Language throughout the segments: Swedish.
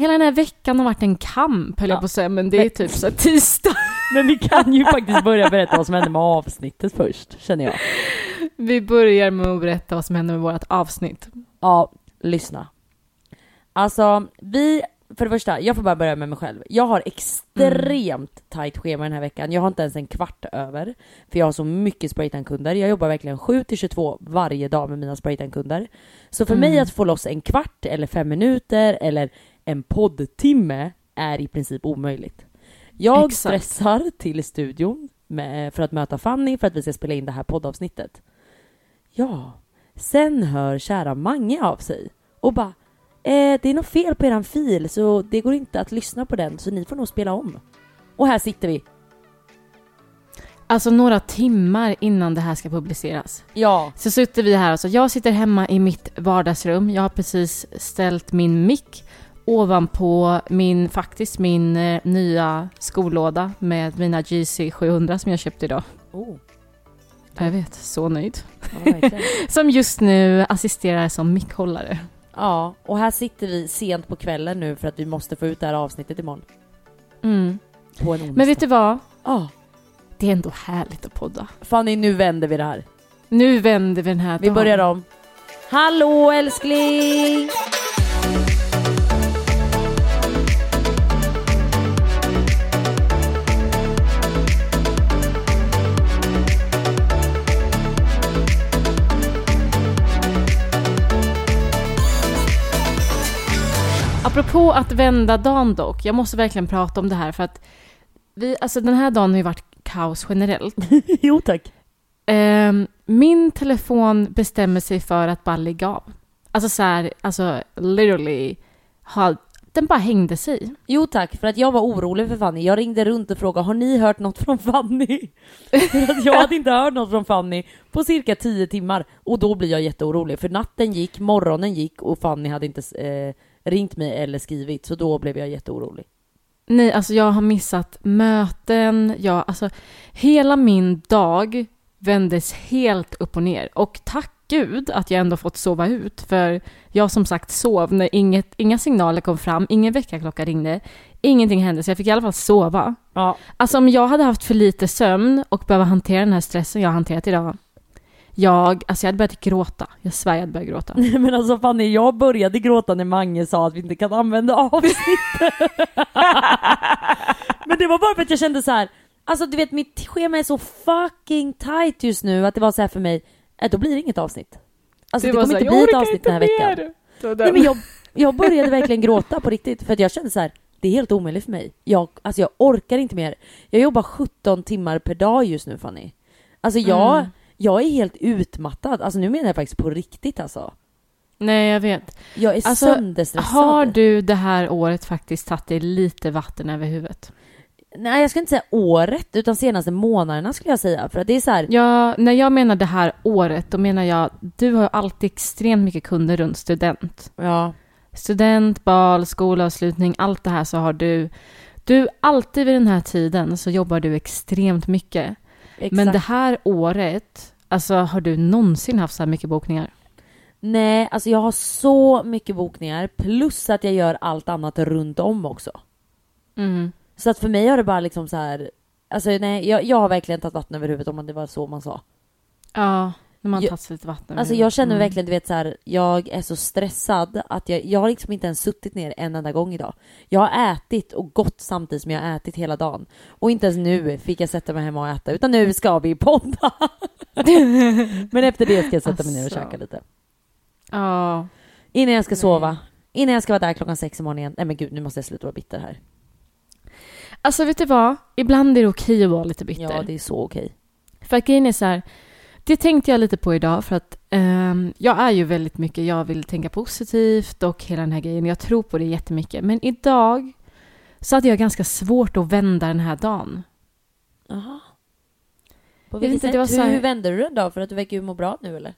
Hela den här veckan har varit en kamp, höll jag på att säga, men det är typ så tisdag. Men vi kan ju faktiskt börja berätta vad som hände med avsnittet först, känner jag. Vi börjar med att berätta vad som hände med vårt avsnitt. Ja, lyssna. Alltså, vi, för det första, jag får bara börja med mig själv. Jag har extremt tajt schema den här veckan. Jag har inte ens en kvart över. För jag har så mycket spraytan-kunder. Jag jobbar verkligen 7 till 22 varje dag med mina spraytan-kunder. Så för mig att få loss en kvart eller fem minuter eller en poddtimme är i princip omöjligt. Jag Exakt. stressar till studion med, för att möta Fanny för att vi ska spela in det här poddavsnittet. Ja, sen hör kära Mange av sig och bara eh, det är något fel på eran fil så det går inte att lyssna på den så ni får nog spela om. Och här sitter vi. Alltså några timmar innan det här ska publiceras. Ja, Så sitter vi här, alltså jag sitter hemma i mitt vardagsrum. Jag har precis ställt min mick ovanpå min, faktiskt min eh, nya skolåda med mina GC 700 som jag köpte idag. oh, Jag vet, så nöjd. ja. Som just nu assisterar som mickhållare. ja, och här sitter vi sent på kvällen nu för att vi måste få ut det här avsnittet imorgon. Mm. Men vet du vad? Ja, Det är ändå härligt att podda. Fanny nu vänder vi det här. Nu vänder vi den här Vi dagen. börjar om. Hallå älskling! Apropå att vända dagen dock, jag måste verkligen prata om det här för att vi, alltså den här dagen har ju varit kaos generellt. jo tack. Ehm, min telefon bestämmer sig för att bara lägga av. Alltså så här, alltså literally, har, den bara hängde sig. Jo tack, för att jag var orolig för Fanny. Jag ringde runt och frågade har ni hört något från Fanny? för att jag hade inte hört något från Fanny på cirka 10 timmar. Och då blir jag jätteorolig. För natten gick, morgonen gick och Fanny hade inte eh, ringt mig eller skrivit. Så då blev jag jätteorolig. Nej, alltså jag har missat möten, jag, alltså hela min dag vändes helt upp och ner. Och tack gud att jag ändå fått sova ut, för jag som sagt sov när inget, inga signaler kom fram, ingen väckarklocka ringde, ingenting hände, så jag fick i alla fall sova. Ja. Alltså om jag hade haft för lite sömn och behöva hantera den här stressen jag har hanterat idag, jag, alltså jag hade börjat gråta. Jag svär jag hade börjat gråta. Men alltså Fanny, jag började gråta när Mange sa att vi inte kan använda avsnittet. Men det var bara för att jag kände så här. Alltså du vet mitt schema är så fucking tight just nu att det var så här för mig, äh, då blir det inget avsnitt. Alltså det, var kommer här, inte "Jag bli ett avsnitt den här veckan. mer." Så Nej, men jag, jag började verkligen gråta på riktigt för att jag kände så här. det är helt omöjligt för mig. Jag, alltså jag orkar inte mer. Jag jobbar 17 timmar per dag just nu Fanny. Alltså jag, Mm. Jag är helt utmattad. Alltså nu menar jag faktiskt på riktigt alltså. Nej, jag vet. Jag är Alltså, sönderstressad. Har du det här året faktiskt tagit dig lite vatten över huvudet? Nej jag ska inte säga året, utan senaste månaderna skulle jag säga. För att det är så här, Ja, när jag menar det här året, då menar jag du har ju alltid extremt mycket kunder runt student. ja, Student, bal, skolavslutning, allt det här så har du... Du, alltid vid den här tiden så jobbar du extremt mycket. Exakt. Men det här året, alltså har du någonsin haft så här mycket bokningar? Nej, alltså jag har så mycket bokningar, plus att jag gör allt annat runt om också. Mm. Så att för mig har det bara liksom så här. Alltså nej, jag, jag har verkligen tagit vatten över huvudet om det var så man sa. Ja, när man Jag- tagit sig lite vatten. Alltså jag känner Mm. verkligen, du vet så här, jag är så stressad att jag, jag har liksom inte ens suttit ner en enda gång idag. Jag har ätit och gått samtidigt som jag har ätit hela dagen. Och inte ens nu fick jag sätta mig hemma och äta, utan nu ska vi podda. Men efter det ska jag sätta mig ner och Alltså. käka lite. Ja. Innan jag ska sova. Innan jag ska vara där klockan sex i morgon igen. Nej men gud, nu måste jag sluta vara bitter här. Alltså vet du vad? Ibland är det okej att vara lite bitter. Ja, det är så okej. För att grejen är så här, det tänkte jag lite på idag för att ehm, jag är ju väldigt mycket, jag vill tänka positivt och hela den här grejen, jag tror på det jättemycket. Men idag så hade jag ganska svårt att vända den här dagen. Jaha. På vilket inte, sätt? det var så hur, här- hur vände du den då? För att du verkar ju må bra nu eller?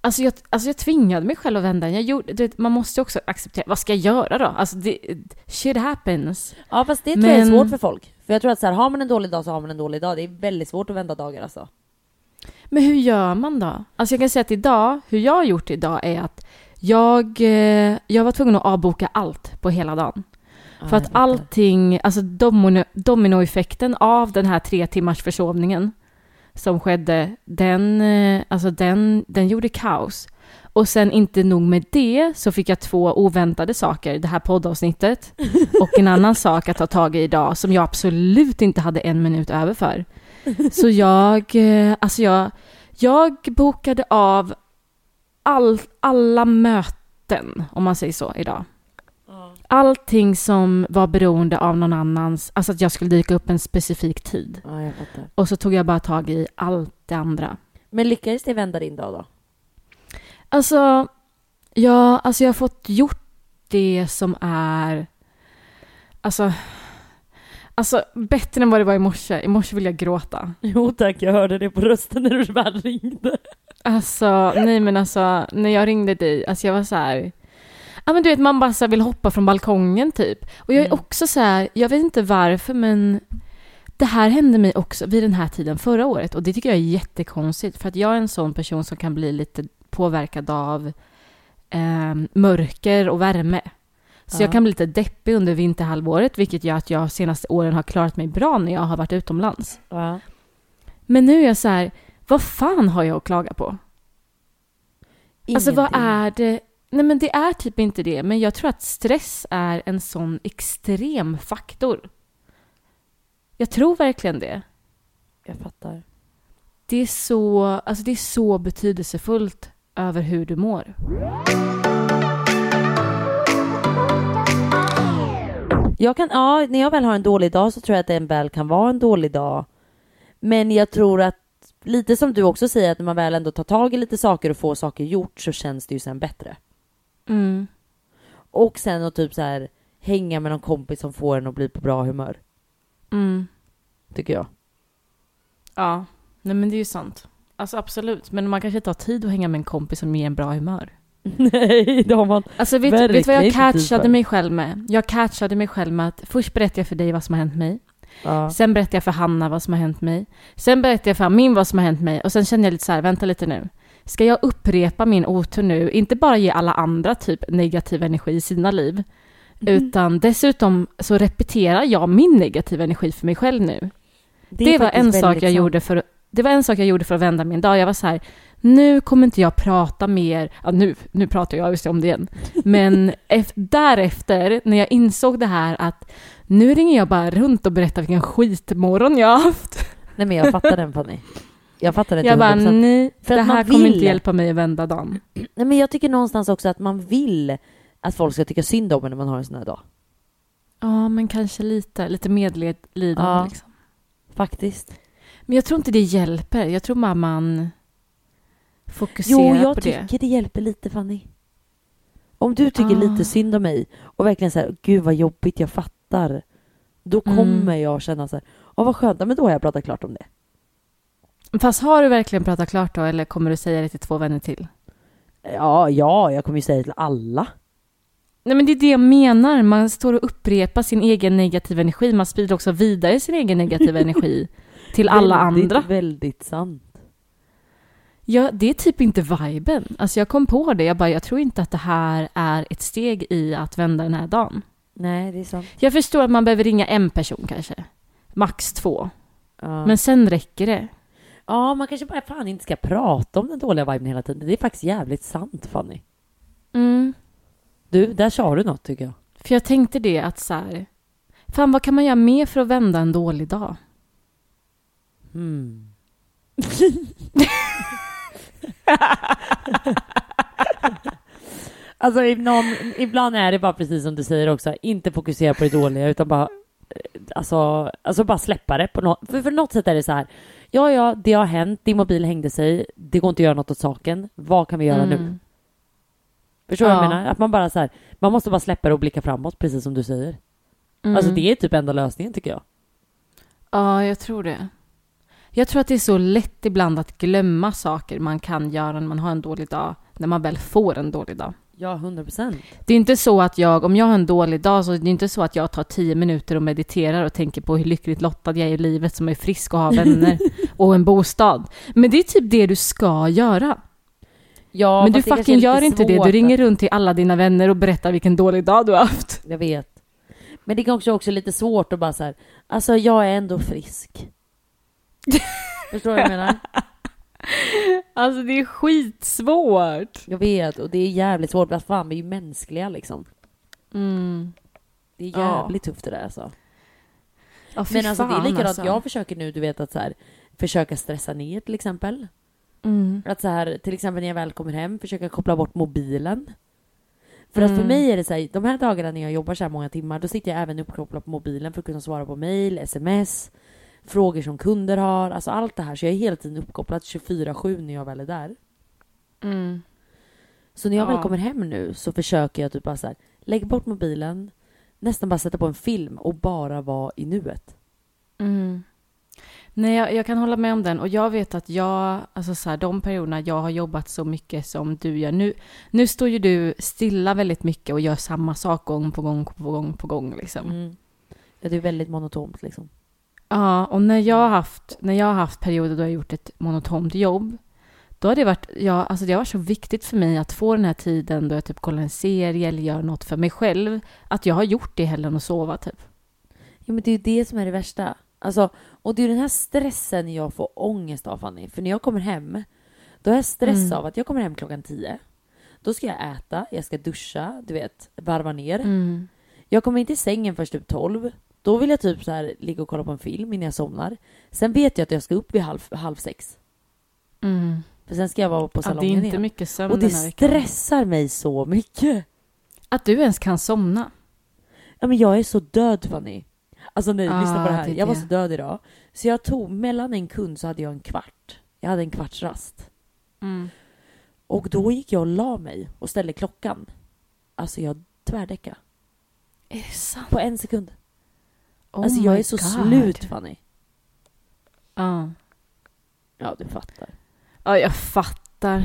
Alltså jag, alltså jag tvingade mig själv att vända den. Jag gjorde, du vet, man måste också acceptera, vad ska jag göra då? Alltså det, shit happens. Ja fast det tror jag är Men- svårt för folk. För jag tror att så här, har man en dålig dag så har man en dålig dag. Det är väldigt svårt att vända dagar alltså. Men hur gör man då? Alltså jag kan säga att idag, hur jag har gjort idag är att jag, eh, jag var tvungen att avboka allt på hela dagen. För att allting, alltså domino, dominoeffekten av den här tre timmars försovningen som skedde, den, eh, alltså den, den gjorde kaos. Och sen inte nog med det så fick jag två oväntade saker, det här poddavsnittet och en annan sak att ta tag i idag som jag absolut inte hade en minut över för. Så jag, eh, alltså jag, jag bokade av all, alla möten, om man säger så, idag. Allting som var beroende av någon annans, alltså att jag skulle dyka upp en specifik tid. Ja. Och så tog jag bara tag i allt det andra. Men lyckades det vända din dag då? Alltså, ja, alltså jag har fått gjort det som är... Alltså, alltså bättre än vad det var i morse. I morse ville jag gråta. Jo tack, jag hörde det på rösten när du väl ringde. Alltså, nej men alltså, när jag ringde dig, alltså jag var så här... Ja men du vet, man bara så vill hoppa från balkongen typ. Och jag är Mm. också så här, jag vet inte varför men det här hände mig också vid den här tiden förra året och det tycker jag är jättekonstigt för att jag är en sån person som kan bli lite påverkad av eh, mörker och värme. Så Ja. jag kan bli lite deppig under vinterhalvåret vilket gör att jag senaste åren har klarat mig bra när jag har varit utomlands. Ja. Men nu är jag så här, vad fan har jag att klaga på? Alltså vad Ingenting. är det? Nej men det är typ inte det, men jag tror att stress är en sån extrem faktor. Jag tror verkligen det. Jag fattar. Det är så, alltså det är så betydelsefullt över hur du mår. Jag kan, ja, när jag väl har en dålig dag så tror jag att den väl kan vara en dålig dag. Men jag tror att, lite som du också säger, att när man väl ändå tar tag i lite saker och får saker gjort så känns det ju sen bättre. Mm. Och sen att typ så här hänga med någon kompis som får en att bli på bra humör, Mm. tycker jag. Ja, nej men det är ju sant. Alltså absolut, men man kanske inte har tid att hänga med en kompis som ger en bra humör. Nej, det har man. Alltså vet, vet du vad jag catchade mig själv med? Jag catchade mig själv med att först berättar jag för dig vad som har hänt mig. Ja. Sen berättar jag för Hanna vad som har hänt mig. Sen berättar jag för Amin vad som har hänt mig. Och sen känner jag lite så här, vänta lite nu. Ska jag upprepa min otur nu? Inte bara ge alla andra typ negativ energi i sina liv. Utan dessutom så repeterar jag min negativa energi för mig själv nu. Det, är var en sak jag sant. gjorde för det var en sak jag gjorde för att vända min dag. Jag var så här, nu kommer inte jag prata mer, ja, nu, nu pratar jag just om det igen, men ef- därefter när jag insåg det här att nu ringer jag bara runt och berättar vilken skitmorgon jag har haft. Nej men jag fattar den Fanny. Jag fattar till Jag bara, 100%. nej, För det här kommer inte hjälpa mig att vända dagen. Nej men jag tycker någonstans också att man vill att folk ska tycka synd om en när man har en sån här dag. Ja, men kanske lite, lite medlidande Ja. liksom. Faktiskt. Men jag tror inte det hjälper. Jag tror bara man fokuserar Jo, jag på det. tycker det hjälper lite Fanny. Om du tycker Ah. lite synd om mig och verkligen säger gud vad jobbigt, jag fattar. Då Mm. kommer jag känna så här, åh vad skönt, men då har jag pratat klart om det. Fast har du verkligen pratat klart då eller kommer du säga det till två vänner till? Ja, ja, jag kommer ju säga det till alla. Nej men det är det jag menar, man står och upprepar sin egen negativa energi, man sprider också vidare sin egen negativa energi till alla väldigt, andra. Väldigt sant. Ja, det är typ inte viben. Alltså jag kom på det, jag bara, jag tror inte att det här är ett steg i att vända den här dagen. Nej, det är sant. Jag förstår att man behöver ringa en person kanske. Max två. Ja. Men sen räcker det. ja, man kanske bara fan inte ska prata om den dåliga viben hela tiden. Det är faktiskt jävligt sant, Fanny. Mm. Du, där sa du något tycker jag. För jag tänkte det att så här, fan vad kan man göra mer för att vända en dålig dag? Hmm. alltså i någon, ibland är det bara precis som du säger också, inte fokusera på det dåliga utan bara eh, Alltså, alltså bara släppa det på något, för, för något sätt är det så här Ja, ja, det har hänt, din mobil hängde sig, det går inte att göra något åt saken, vad kan vi göra nu? Mm. Förstår du vad Ja. jag menar? Att man bara så här, man måste bara släppa det och blicka framåt, precis som du säger. Mm. Alltså det är typ enda lösningen tycker jag. Ja, jag tror det. Jag tror att det är så lätt ibland att glömma saker man kan göra när man har en dålig dag, när man väl får en dålig dag. Ja, hundra procent. Det är inte så att jag, om jag har en dålig dag, så är det inte så att jag tar tio minuter och mediterar och tänker på hur lyckligt lottad jag är i livet som är frisk och har vänner och en bostad. Men det är typ det du ska göra. Ja, Men du är fucking gör inte det. Du ringer runt till alla dina vänner och berättar vilken dålig dag du har haft. Jag vet. Men det är också, också lite svårt att bara så här, alltså jag är ändå frisk. Förstår du vad jag menar? Alltså det är skitsvårt. Jag vet, och det är jävligt svårt. Vad fan, vi är ju mänskliga liksom. Mm. Det är Ja. jävligt tufft det där alltså. Ja, Men alltså det är likadant, alltså. jag försöker nu, du vet att så här, försöka stressa ner till exempel. Mm. Att så här, till exempel när jag väl kommer hem, försöka koppla bort mobilen. För att för Mm. mig är det så här, de här dagarna när jag jobbar så här många timmar, då sitter jag även uppkopplad på mobilen för att kunna svara på mail, sms, frågor som kunder har, alltså allt det här. Så jag är hela tiden uppkopplad 24-7 när jag väl är där. Mm. Så när jag väl Ja. kommer hem nu så försöker jag typ bara så här, lägg bort mobilen, nästan bara sätta på en film och bara vara i nuet. Mm. Nej, jag, jag kan hålla med om den. Och jag vet att jag, alltså så här, de perioderna jag har jobbat så mycket som du gör. Nu, nu står ju du stilla väldigt mycket och gör samma sak gång på gång på gång på gång liksom. Mm. Ja, det är väldigt monotont liksom. Ja, och när jag har haft, när jag har haft perioder då jag har gjort ett monotont jobb, då har det varit, ja, alltså det har varit så viktigt för mig att få den här tiden då jag typ kollar en serie eller gör något för mig själv, att jag har gjort det hellre än att sova typ. Ja men det är ju det som är det värsta. Alltså, och det är den här stressen jag får ångest av Fanny. För när jag kommer hem, då har jag stress Mm. av att jag kommer hem klockan 10. Då ska jag äta, jag ska duscha, du vet, varva ner. Mm. Jag kommer inte i sängen först typ 12. Då vill jag typ så här ligga och kolla på en film innan jag somnar. Sen vet jag att jag ska upp vid halv, halv sex. Mm. För sen ska jag vara på Ja, det är salongen inte igen. mycket sömn Och det stressar mig så mycket. Att du ens kan somna. Ja men jag är så död Fanny. Alltså nej, Ah, lyssna på det här. det jag var så död idag. Så jag tog, mellan en kund så hade jag en kvart. Jag hade en kvarts rast. Mm. Och då gick jag och la mig och ställde klockan. Alltså jag tvärdäckade. Är det sant? På en sekund. Oh alltså jag är så God. slut Fanny. Ja. Ja du fattar. ja, jag fattar.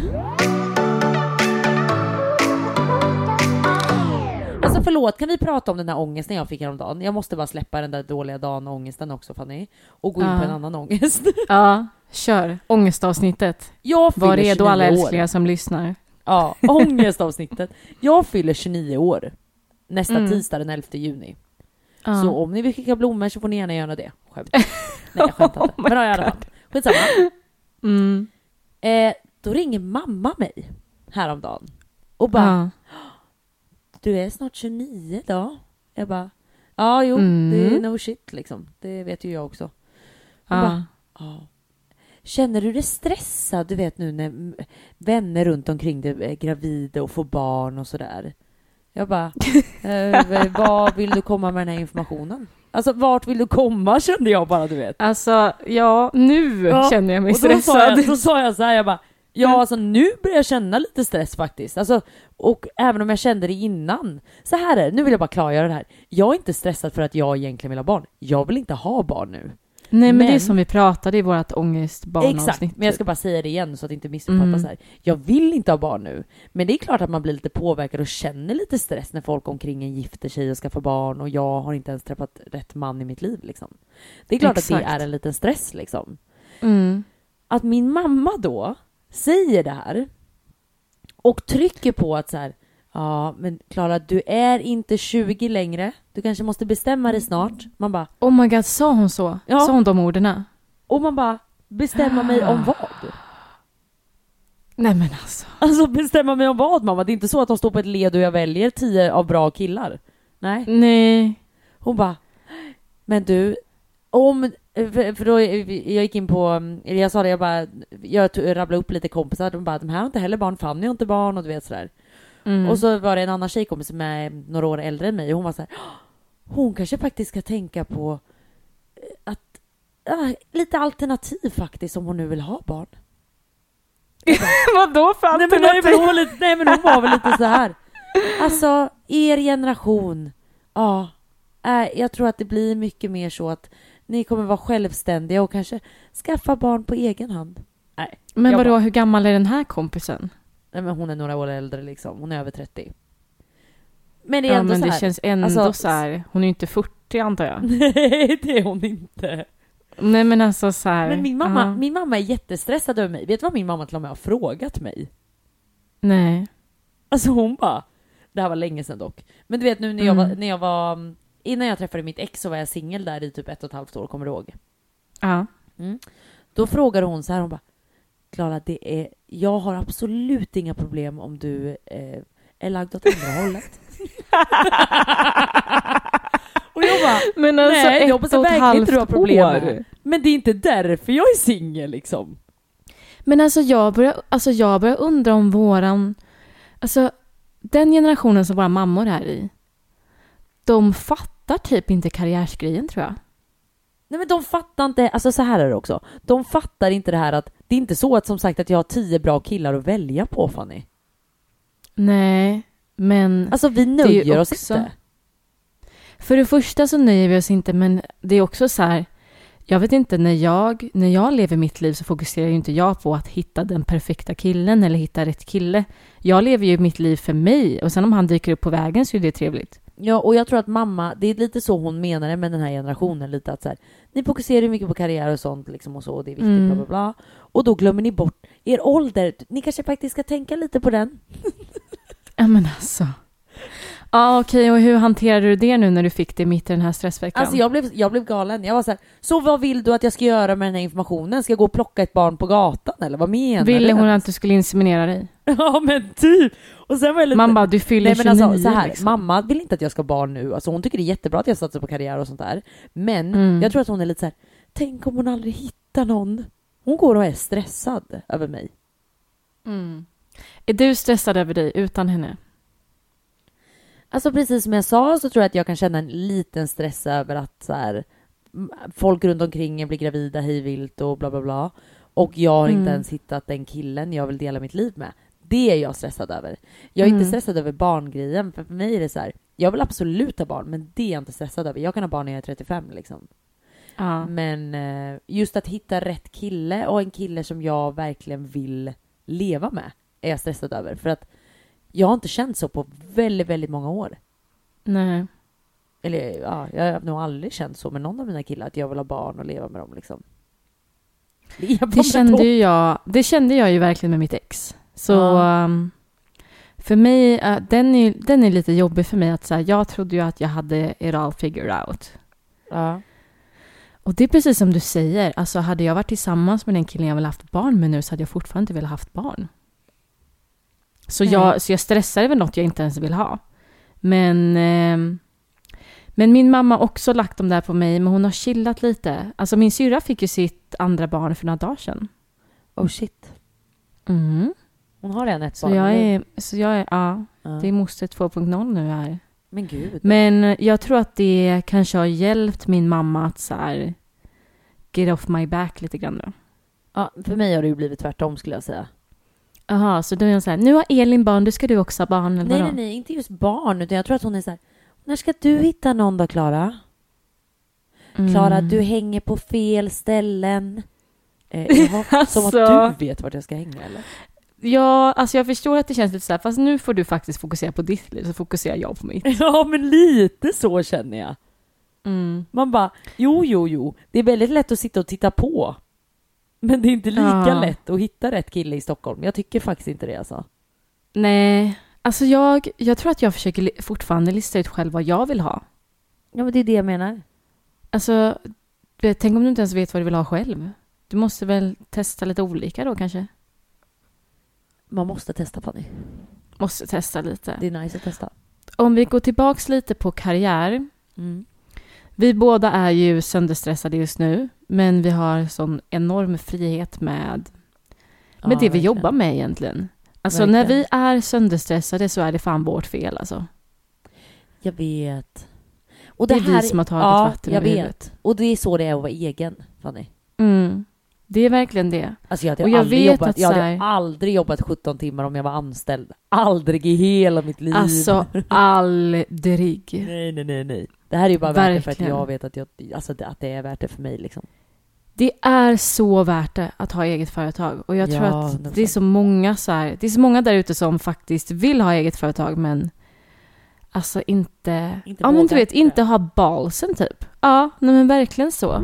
Alltså förlåt, kan vi prata om den där ångesten jag fick häromdagen? Jag måste bara släppa den där dåliga dagen och ångesten också Fanny. Och gå in på en annan ångest. Ja, kör. Ångestavsnittet. Jag Var redo alla 29 år. älsklingar som lyssnar. Ja, ångestavsnittet. Jag fyller 29 år. Nästa Mm. tisdag den 11 juni. Ja. Så om ni vill skicka blommor så får ni gärna göra det. Skämt. Nej jag skämtar inte. Oh Men i alla fall. Skitsamma. Mm. Eh, då ringer mamma mig häromdagen. Och bara, Ja. du är snart 29 då? Jag bara, ja jo, Mm. det är no shit liksom. Det vet ju jag också. Hon Ja. bara, ja. Känner du dig stressad, du vet nu när mm, vänner runt omkring dig är gravida och får barn och sådär? Jag bara, eh, vad vill du komma med den här informationen? Alltså vart vill du komma kände jag bara, du vet. Alltså, ja, nu Ja, känner jag mig Och då sa, stressad. jag, då sa jag så här, jag bara, Ja, alltså nu börjar jag känna lite stress faktiskt. Alltså, och även om jag kände det innan. Så här är det, nu vill jag bara klargöra det här. Jag är inte stressad för att jag egentligen vill ha barn. Jag vill inte ha barn nu. Nej men, det är Men- som vi pratade i vårt ångestbarnavsnitt. Exakt, men jag ska bara säga det igen så att det inte missuppfattas Mm. här. Jag vill inte ha barn nu. Men det är klart att man blir lite påverkad och känner lite stress när folk omkring en gifter sig och skaffar barn och jag har inte ens träffat rätt man i mitt liv liksom. Det är klart att Exakt. det är en liten stress liksom. Mm. Att min mamma då säger det här och trycker på att så här, ja men Klara du är inte 20 längre, du kanske måste bestämma dig snart. Man bara, Oh my god, sa hon så? Ja. Sa hon de orden? och man bara, bestämma mig om vad? Nej men alltså. Alltså bestämma mig om vad mamma? Det är inte så att de står på ett led och jag väljer tio av bra killar. Nej. Nej. Hon bara, men du, om, för då, jag gick in på, jag sa det, jag bara, jag rabblade upp lite kompisar, de bara, de här har inte heller barn, Fanny har inte barn och du vet sådär. Mm. Och så var det en annan tjejkompis som är några år äldre än mig och hon var så här, hon kanske faktiskt ska tänka på eh, att, ja, lite alternativ faktiskt om hon nu vill ha barn. Vadå för men, nej, men hon var lite, nej men hon var väl lite så här. Alltså, er generation, ja, äh, jag tror att det blir mycket mer så att ni kommer vara självständiga och kanske skaffa barn på egen hand. Nej, Men vadå, bara- hur gammal är den här kompisen? Nej men hon är några år äldre liksom, hon är över 30. Men det är Ja ändå men så det här. känns ändå Alltså, så här. hon är ju inte 40 antar jag. Nej, det är hon inte. Nej men alltså så här. Men min mamma, ja. min mamma är jättestressad över mig. Vet du vad min mamma till och med har frågat mig? Nej. Alltså hon bara, det här var länge sedan dock. Men du vet nu när jag, var, Mm. när jag var, innan jag träffade mitt ex så var jag singel där i typ ett och ett halvt år, kommer du ihåg? Ja. Då frågade hon så här, hon bara, Klara det är, jag har absolut inga problem om du eh, är lagd åt andra hållet. och jag bara, Men alltså nej det ett hoppas och jag ett verkligen inte du har problem år. Men det är inte därför jag är singel liksom. Men alltså jag börjar, alltså jag börjar undra om våran... Alltså den generationen som våra mammor är i. De fattar typ inte karriärsgrejen tror jag. Nej men de fattar inte, alltså så här är det också. De fattar inte det här att det är inte så att som sagt att jag har tio bra killar att välja på Fanny. Nej, men... Alltså vi nöjer oss också- inte. För det första så nöjer vi oss inte, men det är också så här... Jag vet inte, när jag, när jag lever mitt liv så fokuserar ju inte jag på att hitta den perfekta killen eller hitta rätt kille. Jag lever ju mitt liv för mig och sen om han dyker upp på vägen så är det trevligt. Ja, och jag tror att mamma, det är lite så hon menar det med den här generationen, lite att så här, ni fokuserar ju mycket på karriär och sånt liksom och så, och det är viktigt, Mm. bla bla bla. Och då glömmer ni bort er ålder. Ni kanske faktiskt ska tänka lite på den. Ja men alltså. Ja okej, och hur hanterade du det nu när du fick det mitt i den här stressveckan? Alltså jag blev, jag blev galen. Jag var så här, så vad vill du att jag ska göra med den här informationen? Ska jag gå och plocka ett barn på gatan eller vad menar Ville du? hon att du skulle inseminera dig? Ja men typ! Och sen var jag lite... Man bara, du fyller Nej men 29 alltså så här, liksom. mamma vill inte att jag ska ha barn nu. Alltså hon tycker det är jättebra att jag satsar på karriär och sånt där. Men Mm. jag tror att hon är lite så här, tänk om hon aldrig hittar någon. Hon går och är stressad över mig. Mm. Är du stressad över dig utan henne? Alltså precis som jag sa så tror jag att jag kan känna en liten stress över att så här, folk runt omkring blir gravida hejvilt och bla bla bla. Och jag har inte Mm. ens hittat den killen jag vill dela mitt liv med. Det är jag stressad över. Jag är inte Mm. stressad över barngrejen, för för mig är det så här, jag vill absolut ha barn, men det är jag inte stressad över. Jag kan ha barn när jag är 35 liksom. Ja. Men eh, just att hitta rätt kille och en kille som jag verkligen vill leva med är jag stressad över. För att jag har inte känt så på väldigt, väldigt många år. Nej. Eller ja, jag har nog aldrig känt så med någon av mina killar, att jag vill ha barn och leva med dem liksom. Det kände jag, det kände jag ju verkligen med mitt ex. Så Ja. um, för mig, uh, den, är, den är lite jobbig för mig att så här, jag trodde ju att jag hade it all figured out. Ja. Och det är precis som du säger, alltså hade jag varit tillsammans med den killen jag vill haft barn med nu så hade jag fortfarande inte velat haft barn. Så, Nej. jag, så jag stressar över något jag inte ens vill ha. Men, ehm, men min mamma har också lagt dem där på mig, men hon har chillat lite. Alltså min syrra fick ju sitt andra barn för några dagar sedan. Oh shit. Mm. Hon har redan ett Så barn. jag eller? är, så jag är, ja, Ja. det är moster 2.0 nu här. Men gud. Men jag tror att det kanske har hjälpt min mamma att så här, get off my back lite grann nu. Ja, för mig har det ju blivit tvärtom skulle jag säga. Jaha, så då är hon så här, nu har Elin barn, då ska du också ha barn eller Nej, vadå? nej, nej, inte just barn, utan jag tror att hon är så här, när ska du hitta någon då, Klara? Klara, Mm. du hänger på fel ställen. Eh, jaha, Som att Alltså. du vet vart jag ska hänga, eller? Ja, alltså jag förstår att det känns lite så här, fast nu får du faktiskt fokusera på ditt liv, så fokuserar jag på mitt. Ja, men lite så känner jag. Mm. Man bara, jo, jo, jo, det är väldigt lätt att sitta och titta på. Men det är inte lika Ja. lätt att hitta rätt kille i Stockholm. Jag tycker faktiskt inte det alltså. Nej, alltså jag, jag tror att jag försöker fortfarande lista ut själv vad jag vill ha. Ja, men det är det jag menar. Alltså, tänk om du inte ens vet vad du vill ha själv. Du måste väl testa lite olika då kanske? Man måste testa Fanny. Måste testa lite. Det är nice att testa. Om vi går tillbaks lite på karriär. Mm. Vi båda är ju sönderstressade just nu, men vi har sån enorm frihet med, med Ja, det vi verkligen. jobbar med egentligen. Alltså när vi är sönderstressade så är det fan vårt fel alltså. Jag vet. Och Det är vi som har tagit ja, vatten jag vet. huvudet. Och det är så det är att vara egen, Fanny. Mm. Det är verkligen det. Alltså jag hade Och jag aldrig vet jobbat, att jag hade här- aldrig jobbat 17 timmar om jag var anställd. Aldrig i hela mitt liv. Alltså aldrig. Nej, nej, nej, nej. Det här är ju bara värt det för att jag vet att, jag, alltså, det- att det är värt det för mig liksom. Det är så värt det att ha eget företag. Och jag tror Ja, att 100%. det är så många så här, det är så många där ute som faktiskt vill ha eget företag men alltså inte, Inte ja men du vet, inte ha balsen typ. Ja, nej men verkligen så.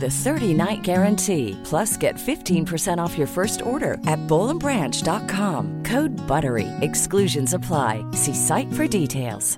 a 30-night guarantee. Plus, get 15% off your first order at bowlandbranch.com. Code BUTTERY. Exclusions apply. See site for details.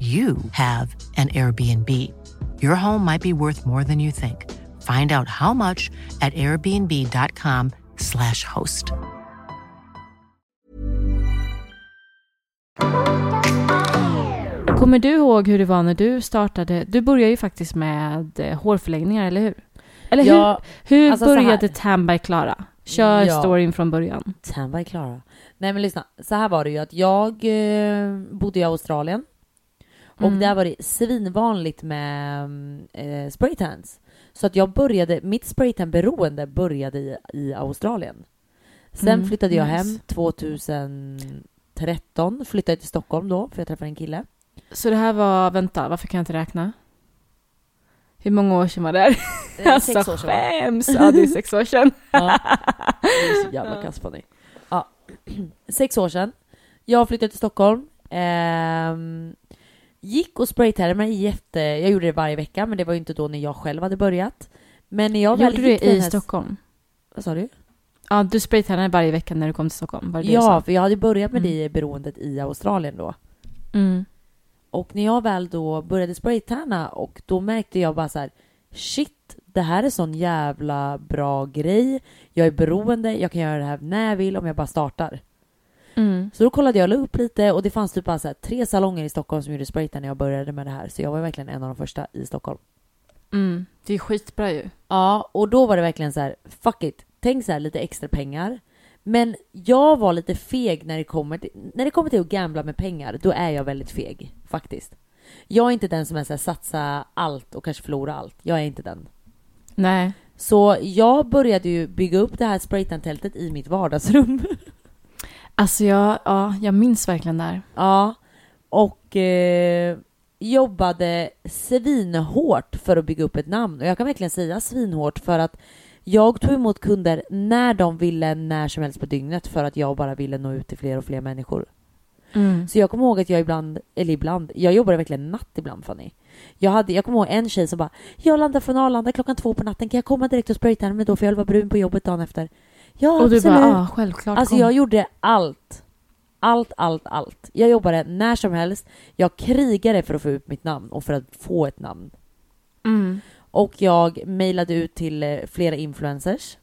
you have an Airbnb. Your home might be worth more than you think. Find out how much at airbnb.com/slash host. Kommer du ihåg hur det var när du startade? Du började ju faktiskt med eh, hårförlängningar, eller hur? Eller hur, Ja, hur alltså började Tan by Klara? Kör Ja. storyn från början. Tan by Klara. Nej men lyssna, så här var det ju att jag eh, bodde i Australien. Och Mm. där var det svinvanligt med eh, spraytans. Så att jag började, mitt spraytan-beroende började i, i Australien. Sen Mm, flyttade jag nice. hem 2013, flyttade till Stockholm då för jag träffade en kille. Så det här var, vänta, varför kan jag inte räkna? Hur många år sedan var det? Eh, alltså sex år sedan, va? skäms! Ja, det är sex år sedan. Ja. Jag är så jävla kass på dig. Ja. Sex år sedan. Jag flyttade till Stockholm. Ehm, gick och spraytannade mig jätte... Jag gjorde det varje vecka, men det var ju inte då när jag själv hade börjat. Men när jag väl Gjorde du det i här- Stockholm? Vad sa du? Ja, du spraytannade varje vecka när du kom till Stockholm? Var det det Ja, sa? för jag hade börjat med Mm. det beroendet i Australien då. Mm. Och när jag väl då började spraytanna och då märkte jag bara så här shit, det här är sån jävla bra grej. Jag är beroende, jag kan göra det här när jag vill om jag bara startar. Mm. Så då kollade jag upp lite och det fanns typ bara så här, tre salonger i Stockholm som gjorde spraytan när jag började med det här. Så jag var verkligen en av de första i Stockholm. Mm. Det är skitbra ju. Ja, och då var det verkligen så här, fuck it. Tänk så här lite extra pengar. Men jag var lite feg när det kommer till, när det kommer till att gambla med pengar. Då är jag väldigt feg, faktiskt. Jag är inte den som är så här, satsa allt och kanske förlora allt. Jag är inte den. Nej. Så jag började ju bygga upp det här spraytan-tältet i mitt vardagsrum. Alltså jag, ja, jag minns verkligen det här. Ja, och eh, jobbade svinhårt för att bygga upp ett namn. Och jag kan verkligen säga svinhårt för att jag tog emot kunder när de ville, när som helst på dygnet för att jag bara ville nå ut till fler och fler människor. Mm. Så jag kommer ihåg att jag ibland, eller ibland, jag jobbade verkligen natt ibland Fanny. Jag, hade, jag kommer ihåg en tjej som bara Jag landar från Arlanda klockan två på natten, kan jag komma direkt och spraytanna mig då för jag vill vara brun på jobbet dagen efter? Ja, Och du absolut. bara, ja, självklart. Alltså kom. jag gjorde allt. Allt, allt, allt. Jag jobbade när som helst. Jag krigade för att få ut mitt namn och för att få ett namn. Mm. Och jag mejlade ut till eh, flera influencers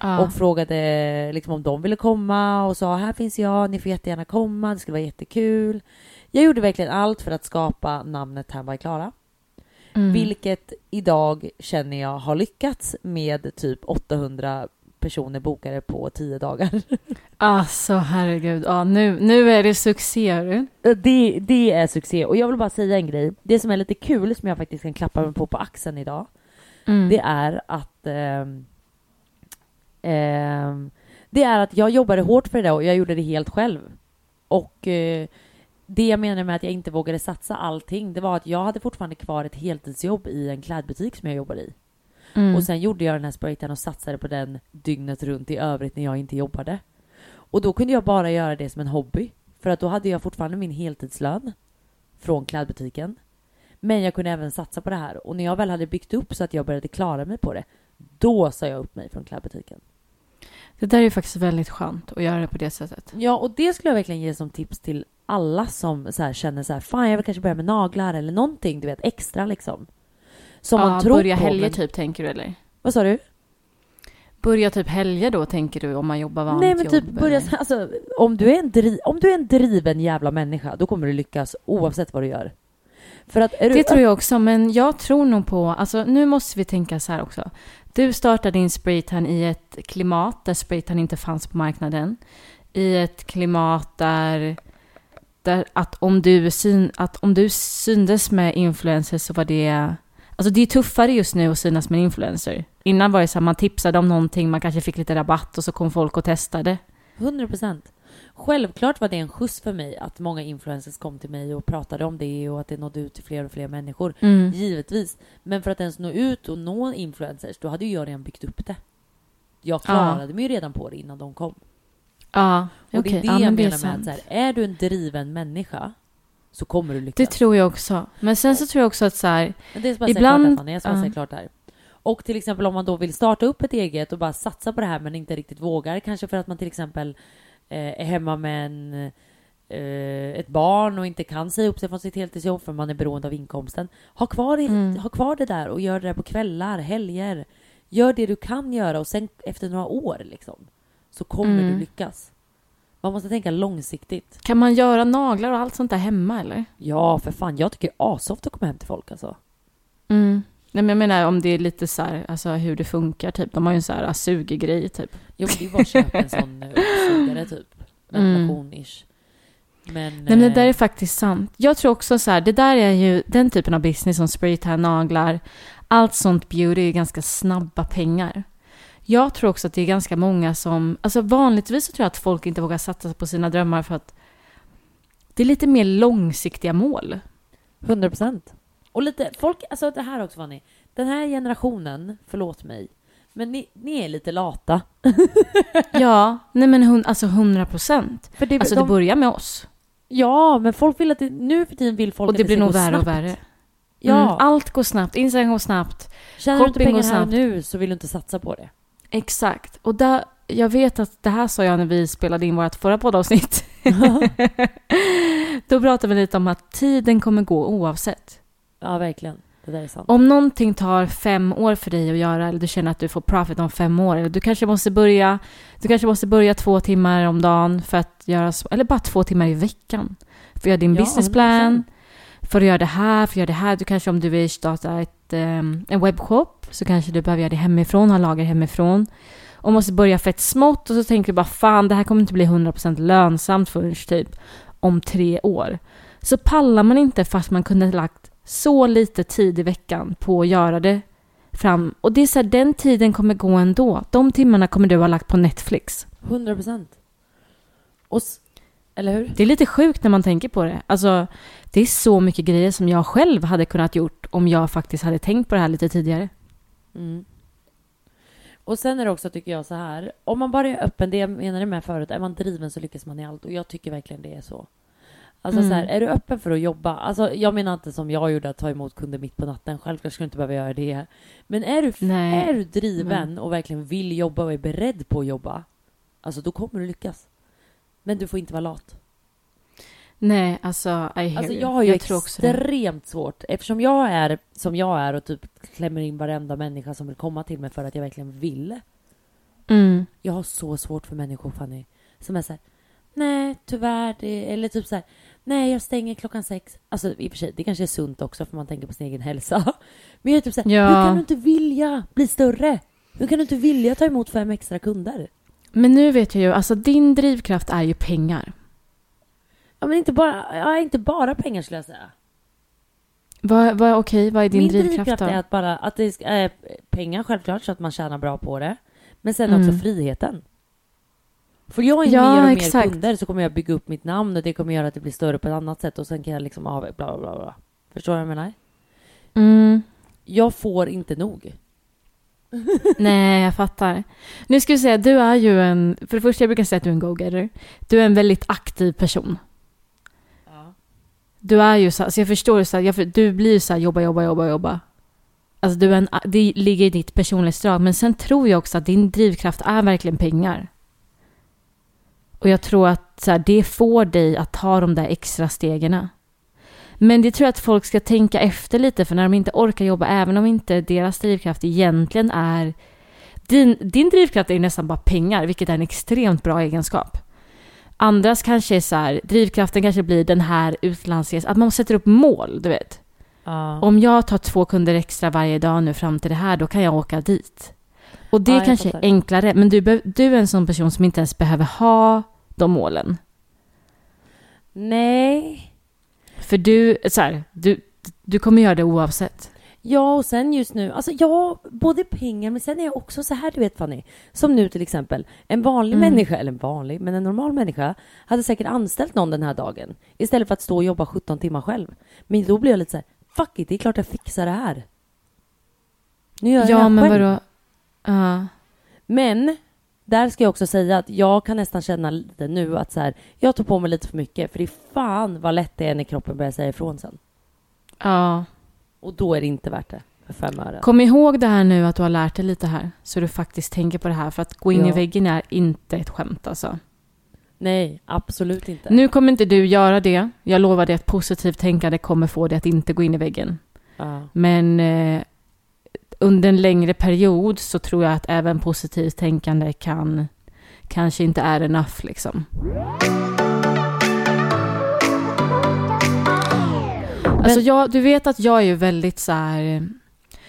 Ja. och frågade liksom om de ville komma och sa här finns jag, ni får jättegärna komma, det skulle vara jättekul. Jag gjorde verkligen allt för att skapa namnet Här var Klara. mm. Vilket idag känner jag har lyckats med typ 800 personer bokade på 10 dagar. Alltså herregud, ja, nu, nu är det succé. Det, det är succé. Och jag vill bara säga en grej. Det som är lite kul, som jag faktiskt kan klappa mig på på axeln idag, Mm. det är att ehm, ehm, det är att jag jobbade hårt för det och jag gjorde det helt själv. Och eh, det jag menar med att jag inte vågade satsa allting, det var att jag hade fortfarande kvar ett heltidsjobb i en klädbutik som jag jobbade i. Mm. Och sen gjorde jag den här spraytan och satsade på den dygnet runt i övrigt när jag inte jobbade. Och då kunde jag bara göra det som en hobby. För att då hade jag fortfarande min heltidslön från klädbutiken. Men jag kunde även satsa på det här. Och när jag väl hade byggt upp så att jag började klara mig på det, då sa jag upp mig från klädbutiken. Det där är ju faktiskt väldigt skönt att göra det på det sättet. Ja, och det skulle jag verkligen ge som tips till alla som så känner så här, fan jag vill kanske börja med naglar eller någonting, du vet, extra liksom. Som ja, man tror börja på. helger men- typ, tänker du eller? Vad sa du? Börja typ helger då, tänker du, om man jobbar vanligt Nej men typ jobb, börja eller? så- alltså, om du, är en dri- om du är en driven jävla människa, då kommer du lyckas oavsett vad du gör. För att är du Det tror jag också, men jag tror nog på... Alltså, nu måste vi tänka så här också. Du startade din spraytan i ett klimat där spraytan inte fanns på marknaden. I ett klimat där, där att, om du syn, att om du syndes med influencers så var det... Alltså det är tuffare just nu att synas med en influencer. Innan var det så här, man tipsade om någonting, man kanske fick lite rabatt och så kom folk och testade. 100 procent. Självklart var det en skjuts för mig att många influencers kom till mig och pratade om det och att det nådde ut till fler och fler människor. Mm. Givetvis. Men för att ens nå ut och nå influencers, då hade ju jag redan byggt upp det. Jag klarade mig ju redan på det innan de kom. Ja, Och okej. det är det ja, jag menar med att så här, är du en driven människa så kommer du lyckas. Det tror jag också. Men sen så tror jag också att så här, Men det är bara Ibland- klart, Fanny. Jag ska säga klart här. Och till exempel om man då vill starta upp ett eget och bara satsa på det här men inte riktigt vågar, kanske för att man till exempel eh, är hemma med en, eh, ett barn och inte kan säga upp sig från sitt heltidsjobb för man är beroende av inkomsten. Ha kvar, Mm. ha kvar det där och gör det där på kvällar, helger. Gör det du kan göra och sen efter några år liksom, så kommer Mm. du lyckas. Man måste tänka långsiktigt. Kan man göra naglar och allt sånt där hemma eller? Ja, för fan. Jag tycker det är assoft att komma hem till folk alltså. Mm. Nej, men jag menar om det är lite så här, alltså hur det funkar typ. De har ju en så här suggrej typ. Jo, men det är bara att köpa en sån eh, uppsugare typ. Mm. Ventilation-ish. Men... Nej, men det där eh, är faktiskt sant. Jag tror också så här, det där är ju den typen av business som spraytan, naglar, allt sånt beauty är ganska snabba pengar. Jag tror också att det är ganska många som... Alltså vanligtvis så tror jag att folk inte vågar satsa på sina drömmar för att det är lite mer långsiktiga mål. 100 procent. Och lite, folk, alltså det här också Fanny. Den här generationen, förlåt mig, men ni, ni är lite lata. Ja, nej men hun, alltså 100 procent. Det, Alltså de, det börjar med oss. Ja, men folk vill att det, nu för tiden vill folk Och det att blir ska nog gå värre och snabbt. värre. Ja, Mm, allt går snabbt, Instagram går snabbt. tjänar du inte pengar här och snabbt. nu så vill du inte satsa på det. Exakt. Och där, jag vet att det här sa jag när vi spelade in vårt förra poddavsnitt. Då pratade vi lite om att tiden kommer gå oavsett. Ja, verkligen. Det där är sant. Om någonting tar fem år för dig att göra eller du känner att du får profit om fem år eller du kanske måste börja, du kanske måste börja två timmar om dagen för att göra, så- eller bara två timmar i veckan. För att göra din Ja, businessplan, för att göra det här, för att göra det här. Du kanske om du vill starta ett, Ehm, en webbshop så kanske du behöver göra det hemifrån, ha lager hemifrån. Och måste börja fett smått och så tänker du bara fan det här kommer inte bli 100% lönsamt förrän typ om tre år. Så pallar man inte fast man kunde ha lagt så lite tid i veckan på att göra det fram. Och det är så här, den tiden kommer gå ändå. De timmarna kommer du ha lagt på Netflix. 100 procent. Och... Eller hur? Det är lite sjukt när man tänker på det. Alltså, det är så mycket grejer som jag själv hade kunnat gjort om jag faktiskt hade tänkt på det här lite tidigare. Mm. Och sen är det också, tycker jag, så här. Om man bara är öppen, det jag menade med förut, är man driven så lyckas man i allt. Och jag tycker verkligen det är så. Alltså Mm. så här, är du öppen för att jobba? Alltså jag menar inte som jag gjorde, att ta emot kunder mitt på natten. Självklart ska du inte behöva göra det. Men är du, Nej. är du driven och verkligen vill jobba och är beredd på att jobba, alltså då kommer du lyckas. Men du får inte vara lat. Nej, alltså, I hear Alltså jag har ju det. extremt svårt, eftersom jag är som jag är och typ klämmer in varenda människa som vill komma till mig för att jag verkligen vill. Mm. Jag har så svårt för människor, Fanny, som är så här, nej, tyvärr, det, eller typ så här, nej, jag stänger klockan sex. Alltså i och för sig, det kanske är sunt också för man tänker på sin egen hälsa. Men jag är typ så här, Ja. hur kan du inte vilja bli större? Hur kan du inte vilja ta emot fem extra kunder? Men nu vet jag ju, alltså din drivkraft är ju pengar. Ja, men inte bara, ja, inte bara pengar skulle jag säga. Vad, vad, okej, vad är din Min drivkraft, drivkraft då? är att bara, att det är pengar självklart så att man tjänar bra på det. Men sen Mm. också friheten. Får jag in Ja, mer och mer exakt. kunder så kommer jag bygga upp mitt namn och det kommer göra att det blir större på ett annat sätt och sen kan jag liksom av, bla bla. bla. Förstår du vad jag menar? Mm. Jag får inte nog. Nej, jag fattar. Nu ska vi säga, du är ju en... För det första, jag brukar säga att du är en go-getter. Du är en väldigt aktiv person. Du är ju så här, så jag förstår så här, jag, du blir ju så här, jobba, jobba, jobba, jobba. Alltså du är en, det ligger i ditt personlighetsdrag. Men sen tror jag också att din drivkraft är verkligen pengar. Och jag tror att så här, det får dig att ta de där extra stegen. Men det tror jag att folk ska tänka efter lite, för när de inte orkar jobba, även om inte deras drivkraft egentligen är... Din, din drivkraft är ju nästan bara pengar, vilket är en extremt bra egenskap. Andras kanske är så här, drivkraften kanske blir den här utlandsresan, att man sätter upp mål, du vet. Ja. Om jag tar två kunder extra varje dag nu fram till det här, då kan jag åka dit. Och det jag kanske är enklare, men du, du är en sån person som inte ens behöver ha de målen. Nej. För du, så här, du, du kommer göra det oavsett. Ja, och sen just nu, alltså ja, både pengar, men sen är jag också så här, du vet Fanny, som nu till exempel, en vanlig Mm. människa, eller en vanlig, men en normal människa, hade säkert anställt någon den här dagen, istället för att stå och jobba 17 timmar själv. Men då blir jag lite så här, fuck it, det är klart jag fixar det här. Nu gör jag det Ja, här men själv. vadå? Ja. Men, där ska jag också säga att jag kan nästan känna lite nu att så här, jag tar på mig lite för mycket, för det är fan vad lätt det är när kroppen börjar säga ifrån sen. ja. Och då är det inte värt det, för fem öre. Kom ihåg det här nu att du har lärt dig lite här. Så du faktiskt tänker på det här. För att gå in i Ja. väggen är inte ett skämt alltså. Nej, absolut inte. Nu kommer inte du göra det. Jag lovar dig att positivt tänkande kommer få dig att inte gå in i väggen. Ja. Men eh, under en längre period så tror jag att även positivt tänkande kan kanske inte är enough liksom. Alltså jag, du vet att jag är ju väldigt så här...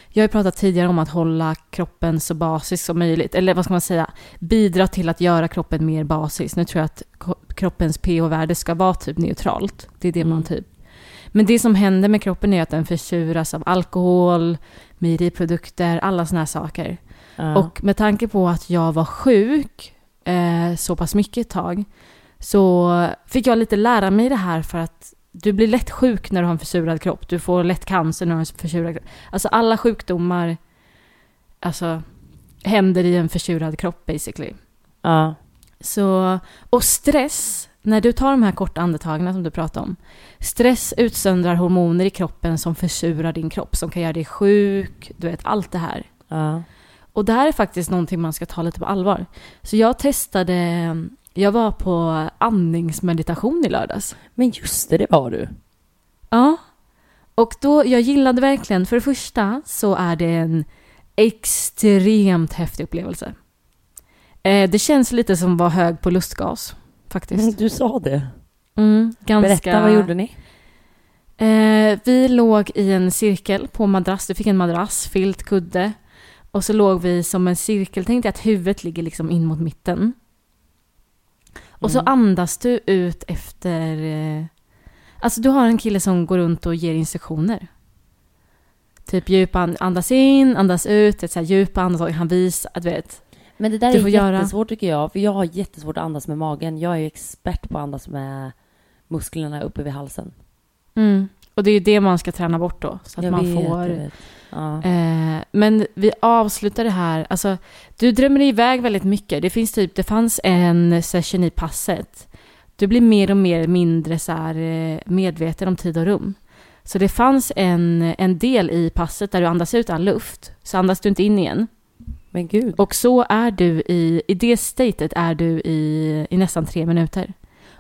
Jag har ju pratat tidigare om att hålla kroppen så basisk som möjligt. Eller vad ska man säga? Bidra till att göra kroppen mer basisk. Nu tror jag att kroppens pH-värde ska vara typ neutralt. Det är det man Mm. typ... Men det som händer med kroppen är att den försuras av alkohol, mejeriprodukter, alla såna här saker. Ja. Och med tanke på att jag var sjuk eh, så pass mycket ett tag så fick jag lite lära mig det här för att du blir lätt sjuk när du har en försurad kropp. Du får lätt cancer när du har en försurad kropp. Alltså alla sjukdomar alltså, händer i en försurad kropp basically. ja. Så, och stress, när du tar de här korta andetagen som du pratar om. Stress utsöndrar hormoner i kroppen som försurar din kropp, som kan göra dig sjuk, du vet allt det här. ja. Och det här är faktiskt någonting man ska ta lite på allvar. Så jag testade, jag var på andningsmeditation i lördags. Men just det, det var du. Ja. Och då, jag gillade verkligen, för det första så är det en extremt häftig upplevelse. Eh, det känns lite som att vara hög på lustgas, faktiskt. Du sa det. Mm, ganska... Berätta, vad gjorde ni? Eh, vi låg i en cirkel på madrass. Du fick en madrass, filt, kudde. Och så låg vi som en cirkel. Tänk dig att huvudet ligger liksom in mot mitten. Och så Mm. andas du ut efter... Eh, alltså du har en kille som går runt och ger instruktioner. Typ djupa and- andas in, andas ut, ett så här djupa andetag. Han visar, du vet. Men det där Du är får göra- jättesvårt tycker jag, för jag har jättesvårt att andas med magen. Jag är ju expert på att andas med musklerna uppe vid halsen. Mm. Och det är ju det man ska träna bort då. Så att jag man vet, får... Ja. Eh, men vi avslutar det här. Alltså, du drömmer iväg väldigt mycket. Det, finns typ, det fanns en session i passet. Du blir mer och mer mindre så här, eh, medveten om tid och rum. Så det fanns en, en del i passet där du andas ut all luft. Så andas du inte in igen. Men gud. Och så är du i, i det statet är du i, i nästan tre minuter.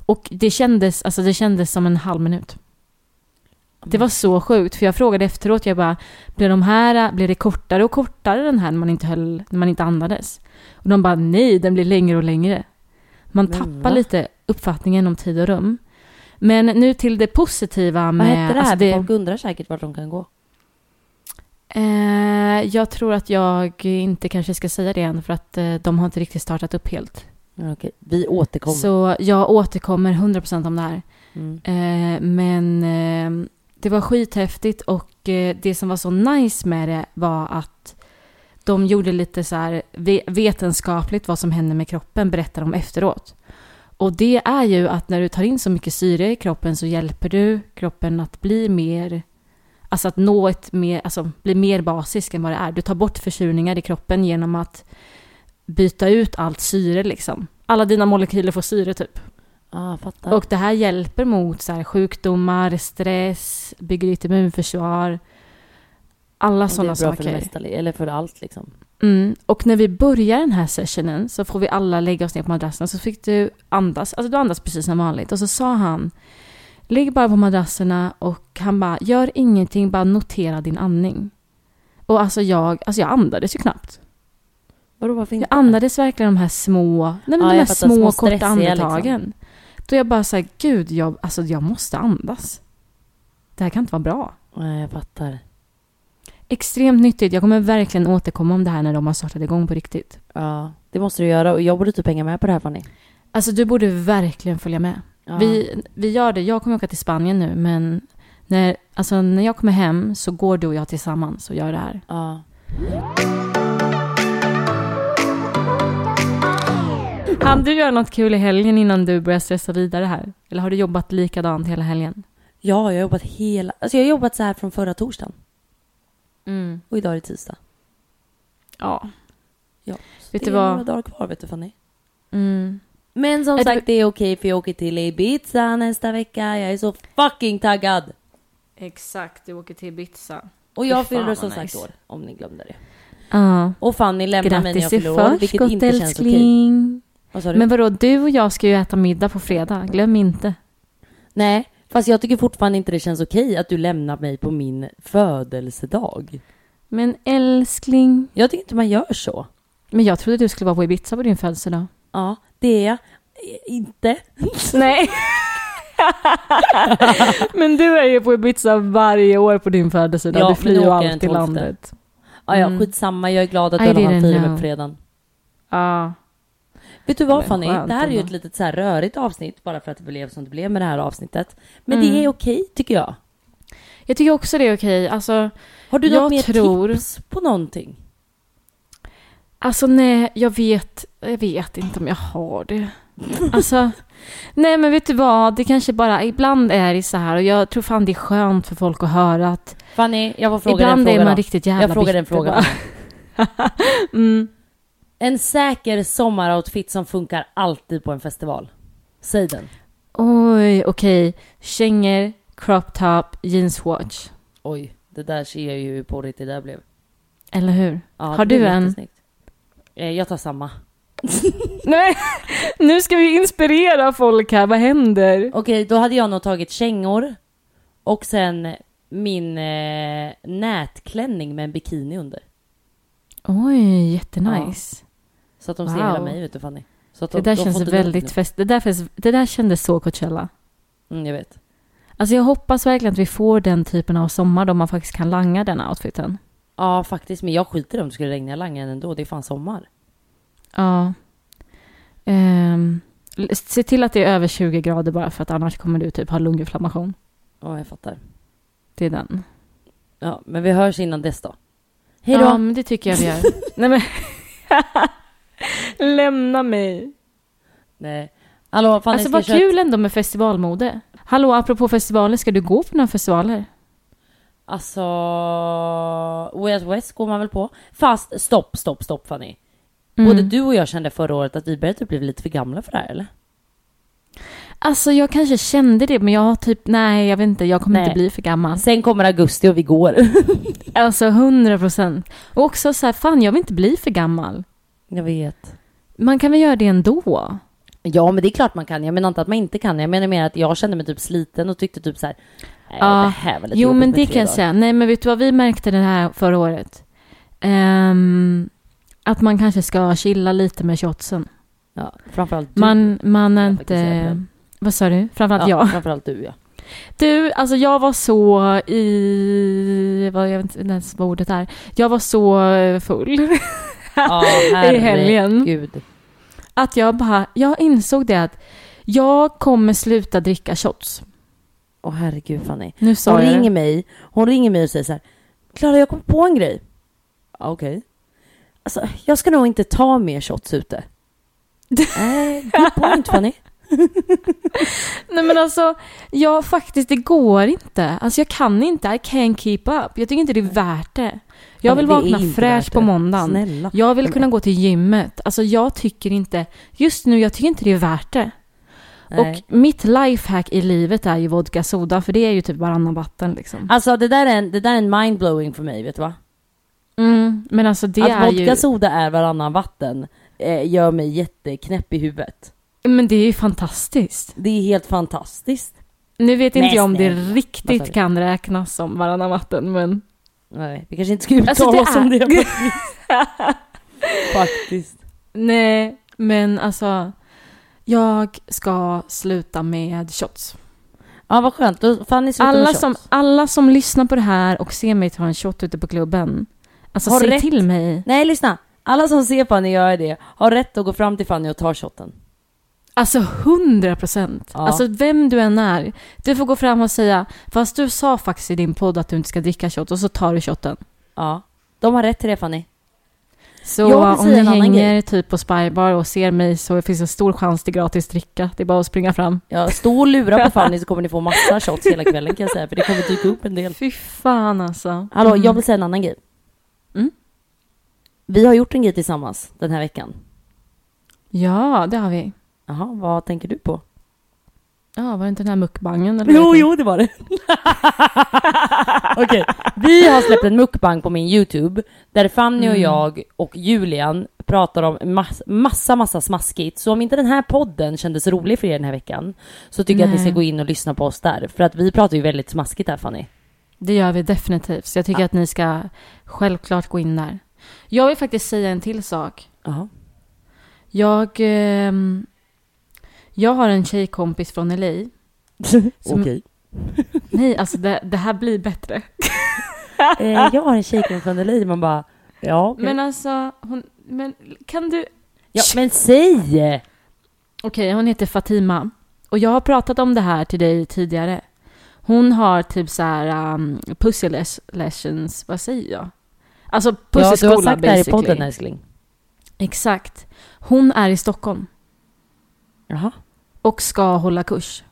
Och det kändes, alltså det kändes som en halv minut. Det var så sjukt, för jag frågade efteråt, jag bara, blev de här, blev det kortare och kortare den här när man inte, höll, när man inte andades? Och de bara, nej, den blir längre och längre. Man Men tappar va? lite uppfattningen om tid och rum. Men nu till det positiva med... Vad hette det här? alltså det- Folk undrar säkert vart de kan gå. Eh, jag tror att jag inte kanske ska säga det än, för att eh, de har inte riktigt startat upp helt. Okej. Vi återkommer. Så jag återkommer 100% om det här. Mm. Eh, men det var skithäftigt och det som var så nice med det var att de gjorde lite så här ve- vetenskapligt vad som händer med kroppen, berättar de efteråt. Och det är ju att när du tar in så mycket syre i kroppen så hjälper du kroppen att bli mer, alltså att nå ett mer, alltså bli mer basisk än vad det är. Du tar bort försurningar i kroppen genom att byta ut allt syre liksom. Alla dina molekyler får syre typ. Ah. Och det här hjälper mot så här, sjukdomar, stress, bygger ditt immunförsvar. Alla Och det sådana är bra för det saker. mesta, eller för allt liksom. Mm. Och när vi börjar den här sessionen så får vi alla lägga oss ner på madrasserna. Så fick du andas, alltså du andas precis som vanligt. Och så sa han, ligg bara på madrasserna och han bara, gör ingenting, bara notera din andning. Och alltså jag, alltså jag andades ju knappt. Vadå, varför Jag inte? andades verkligen de här små, nej men Ja, de här jag små, små korta andetagen. Då jag bara såhär, gud, jag, alltså jag måste andas. Det här kan inte vara bra. Nej, jag fattar. Extremt nyttigt. Jag kommer verkligen återkomma om det här när de har startat igång på riktigt. Ja, det måste du göra. Och jag borde typ hänga med på det här Fanny. Alltså du borde verkligen följa med. Ja. Vi, vi gör det. Jag kommer åka till Spanien nu, men när, alltså, när jag kommer hem så går du och jag tillsammans och gör det här. Ja. Han du göra något kul i helgen innan du börjar stressa vidare här? Eller har du jobbat likadant hela helgen? Ja, jag har jobbat hela... Alltså jag har jobbat så här från förra torsdagen. Mm. Och idag är det tisdag. Ja. Ja. Vet det du är vad? några dagar kvar vet du Fanny. Mm. Men som Är du- sagt, det är okej för jag åker till Ibiza nästa vecka. Jag är så fucking taggad. Exakt, du åker till Ibiza. Och jag fyller som sagt nice. år, om ni glömde det. Ja. Och Fanny lämnar mig när jag fyller år, vilket förskott inte känns okej. älskling. Vad du? Men vadå, du och jag ska ju äta middag på fredag. Glöm inte. Nej, fast jag tycker fortfarande inte det känns okej att du lämnar mig på min födelsedag. Men älskling. Jag tycker inte man gör så. Men jag trodde du skulle vara på Ibiza på din födelsedag. Ja, det är jag. Inte. Nej. men du är ju på Ibiza varje år på din födelsedag. Ja, du flyr ju alltid 12. landet. Ja, ja, Mm. skitsamma. Jag är glad att I du firar mig know. på fredagen. Ja. Vet du vad Men Fanny? Det här är ju ett litet så här rörigt avsnitt bara för att det blev som det blev med det här avsnittet. Men Mm. det är okej tycker jag. Jag tycker också det är okej. Alltså, Har du något mer tror- tips på någonting? Alltså nej, jag vet, jag vet inte om jag har det. Alltså, nej men vet du vad, det kanske bara, ibland är det så här och jag tror fan det är skönt för folk att höra att Fanny, jag får fråga ibland en fråga är man då. riktigt jävla Jag frågar en fråga. mm. En säker sommaroutfit som funkar alltid på en festival. Säg den. Oj, okej. Kängor, crop top, jeanswatch. Oj, det där ser jag ju hur porrigt det där blev. Eller hur? Ja, har du en? jättesnyggt. Eh, Jag tar samma. Nej, nu ska vi inspirera folk här. Vad händer? Okej, då hade jag nog tagit kängor och sen min eh, nätklänning med en bikini under. Oj, jättenice. Så att de ser Wow. hela mig, vet du Fanny. Så att Det de, där de känns väldigt fest. Det där, fest- det där kändes så Coachella. Mm, jag vet. Alltså jag hoppas verkligen att vi får den typen av sommar då man faktiskt kan langa den outfiten. Ja, faktiskt. Men jag skiter om det skulle regna i Langen ändå. Det är fan sommar. Ja. L- se till att det är över 20 grader bara för att annars kommer du typ ha lunginflammation. Ja, jag fattar. Det är den. Ja, men vi hörs innan dess då. Hej då! Ja, men det tycker jag vi gör. Nej men. Lämna mig. Nej. Hallå, Fanny Alltså vad kul ändå med festivalmode. Hallå, apropå festivaler, ska du gå på några festivaler? Alltså, Way Out West går man väl på? Fast stopp, stopp, stopp Fanny. Mm. Både du och jag kände förra året att vi började typ bli lite för gamla för det här eller? Alltså jag kanske kände det, men jag har typ, nej jag vet inte, jag kommer Nej. inte bli för gammal. Sen kommer augusti och vi går. Alltså 100 procent. Och också så här, fan jag vill inte bli för gammal. jag vet. Man kan väl göra det ändå? Ja, men det är klart man kan. Jag menar inte att man inte kan. Jag menar mer att jag kände mig typ sliten och tyckte typ så här. Ja. det här var lite Jo men det kan jag dagar." säga. Nej men vet du vad vi märkte det här förra året? Ehm, att man kanske ska chilla lite med shotsen. Ja, framförallt du. Man, man är inte... Vad sa du? Framförallt ja, jag. Framförallt du ja. Du, alltså jag var så i... Vad, jag vet inte ens vad ordet är. Jag var så full. Ja, I helgen. Gud. Att jag bara... Jag insåg det att jag kommer sluta dricka shots. Åh herregud Fanny. Nu sa Hon jag det. ringer mig, hon ringer mig och säger så här. Klara jag kom på en grej. Ja, Okej. Alltså, jag ska nog inte ta mer shots ute. Nej, good point Fanny. Nej men alltså, jag faktiskt, det går inte. Alltså jag kan inte, I can't keep up. Jag tycker inte det är värt det. Jag Ja, vill vakna fräsch på måndagen. Snälla. Jag vill kunna gå till gymmet. Alltså jag tycker inte, just nu, jag tycker inte det är värt det. Nej. Och mitt lifehack i livet är ju vodka soda, för det är ju typ varannan vatten liksom. Alltså det där är en, det där är en mindblowing för mig, vet du va? Mm, men alltså det att är vodka ju... soda är varannan vatten eh, gör mig jätteknäpp i huvudet. Men det är ju fantastiskt. Det är helt fantastiskt. Nu vet inte Nej, jag om det sa riktigt kan räknas som varannan vatten, men... Nej, vi kanske inte ska uttala Alltså, det oss om är- det faktiskt. faktiskt. Nej, men alltså... Jag ska sluta med shots. Ja, vad skönt. Då Fanny slutar med Alla shots. som, alla som lyssnar på det här och ser mig ta en shot ute på klubben. Alltså Har säg rätt. till mig. Nej, lyssna. Alla som ser Fanny göra det har rätt att gå fram till Fanny och ta shotten. Alltså hundra procent. Ja. Alltså vem du än är. Du får gå fram och säga, fast du sa faktiskt i din podd att du inte ska dricka shot och så tar du shotten. Ja. De har rätt till det Fanny. Så om ni hänger typ på Spybar och ser mig så finns en stor chans till gratis dricka. Det är bara att springa fram. Ja, stå och lura på Fanny så kommer ni få massa shots hela kvällen kan jag säga. För det kommer dyka upp en del. Fy fan alltså. Hallå, Mm. jag vill säga en annan grej. Mm. Vi har gjort en grej tillsammans den här veckan. Ja, det har vi. Jaha, vad tänker du på? Ja, var det inte den här mukbangen? Eller den? jo, det var det. Okej, vi har släppt en mukbang på min YouTube där Fanny och Mm. jag och Julian pratar om mass, massa, massa smaskigt. Så om inte den här podden kändes rolig för er den här veckan så tycker jag att ni Nej. ska gå in och lyssna på oss där. För att vi pratar ju väldigt smaskigt här Fanny. Det gör vi definitivt. Så jag tycker Ja. att ni ska självklart gå in där. Jag vill faktiskt säga en till sak. Jaha. Jag, ehm, jag har en tjejkompis från LA. Som- Okej. Nej, alltså det, det här blir bättre. Eh, jag har en tjejkompis från LA, man bara ja, okej. Men alltså, hon, men kan du... ja, men säg! Okej, hon heter Fatima. Och jag har pratat om det här till dig tidigare. Hon har typ så här um, pussy les- lessons, vad säger jag? Alltså Ja, du har sagt det här i podden älskling. Exakt. Hon är i Stockholm Jaha, och ska hålla kurs.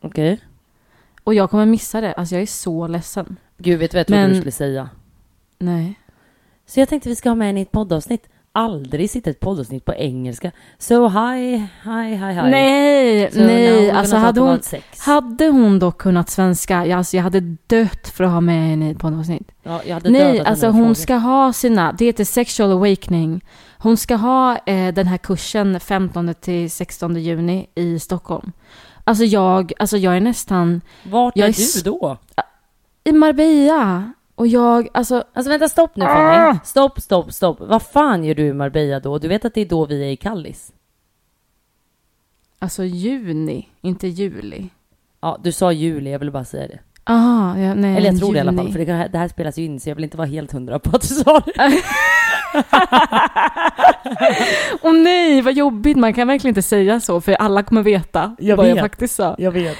okej. Och jag kommer missa det. Alltså jag är så ledsen. Gud, vet du vad jag trodde Men- du skulle säga? Nej. Så jag tänkte vi ska ha med henne i ett poddavsnitt. Aldrig sitta ett poddavsnitt på engelska. So hi, hi, hi, hi. Nej, So now nej. we're Alltså gonna hade talk hon, about sex. hade hon då kunnat svenska, ja, alltså jag hade dött för att ha med henne i ett poddavsnitt. Ja, jag hade Nej, dödat alltså henne med hon frågor. ska ha sina, det heter sexual awakening. Hon ska ha eh, den här kursen 15 till 16 juni i Stockholm. Alltså jag, alltså jag är nästan Vart jag är är du då? i Marbella. Och jag, alltså Alltså vänta, stopp nu Ah! Fanny. Stopp, stopp, stopp. Vad fan gör du i Marbella då? Du vet att det är då vi är i Kallis? Alltså juni, inte juli. Ja, du sa juli, jag ville bara säga det. Aha, ja, nej, Eller jag tror det i alla fall, juni. för det här, det här spelas ju in så jag vill inte vara helt hundra på att du sa det. Åh nej, vad jobbigt. Man kan verkligen inte säga så, för alla kommer veta Jag vad jag vet. faktiskt sa. Jag vet.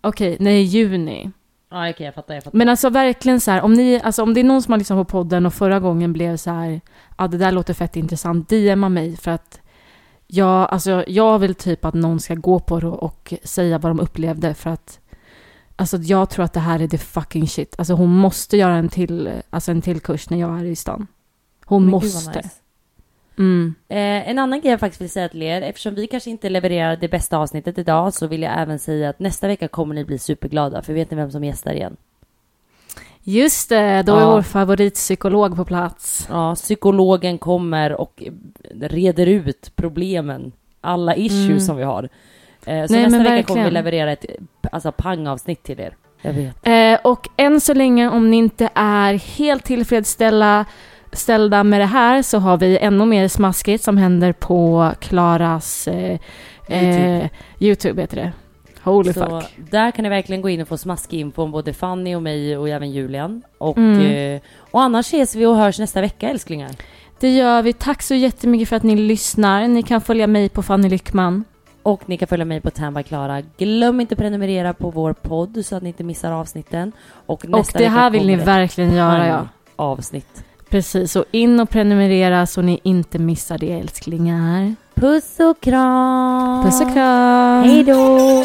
Okej, nej, juni. Ja, okej, jag fattar, jag fattar. Men alltså verkligen så här, om, ni, alltså, om det är någon som har lyssnat på podden och förra gången blev så här, ja det där låter fett intressant, DMa mig för att jag, alltså, jag vill typ att någon ska gå på det och säga vad de upplevde för att Alltså jag tror att det här är the fucking shit. Alltså hon måste göra en till, alltså en till kurs när jag är i stan. Hon Men måste. nice. Mm. Eh, en annan grej jag faktiskt vill säga till er, eftersom vi kanske inte levererar det bästa avsnittet idag så vill jag även säga att nästa vecka kommer ni bli superglada, för vet ni vem som gästar igen? Just det, då är Ja. vår favoritpsykolog på plats. Ja, psykologen kommer och reder ut problemen, alla issues Mm. som vi har. Eh, så Nej, nästa vecka kommer vi leverera ett alltså, pangavsnitt till er. Jag vet. Eh, och än så länge, om ni inte är helt tillfredsställda ställda med det här så har vi ännu mer smaskigt som händer på Klaras eh, YouTube. eh, YouTube. heter det. Holy så fuck. där kan ni verkligen gå in och få smaskig info om både Fanny och mig och även Julian. Och, Mm. eh, och annars ses vi och hörs nästa vecka älsklingar. Det gör vi. Tack så jättemycket för att ni lyssnar. Ni kan följa mig på Fanny Lyckman. Och ni kan följa mig på Tan by Klara. Glöm inte att prenumerera på vår podd så att ni inte missar avsnitten. Och, Och nästa det vecka här vill ni verkligen göra, ja. avsnitt. Precis, och in och prenumerera så ni inte missar det älsklingar. Puss och kram! Puss och kram! Hej då!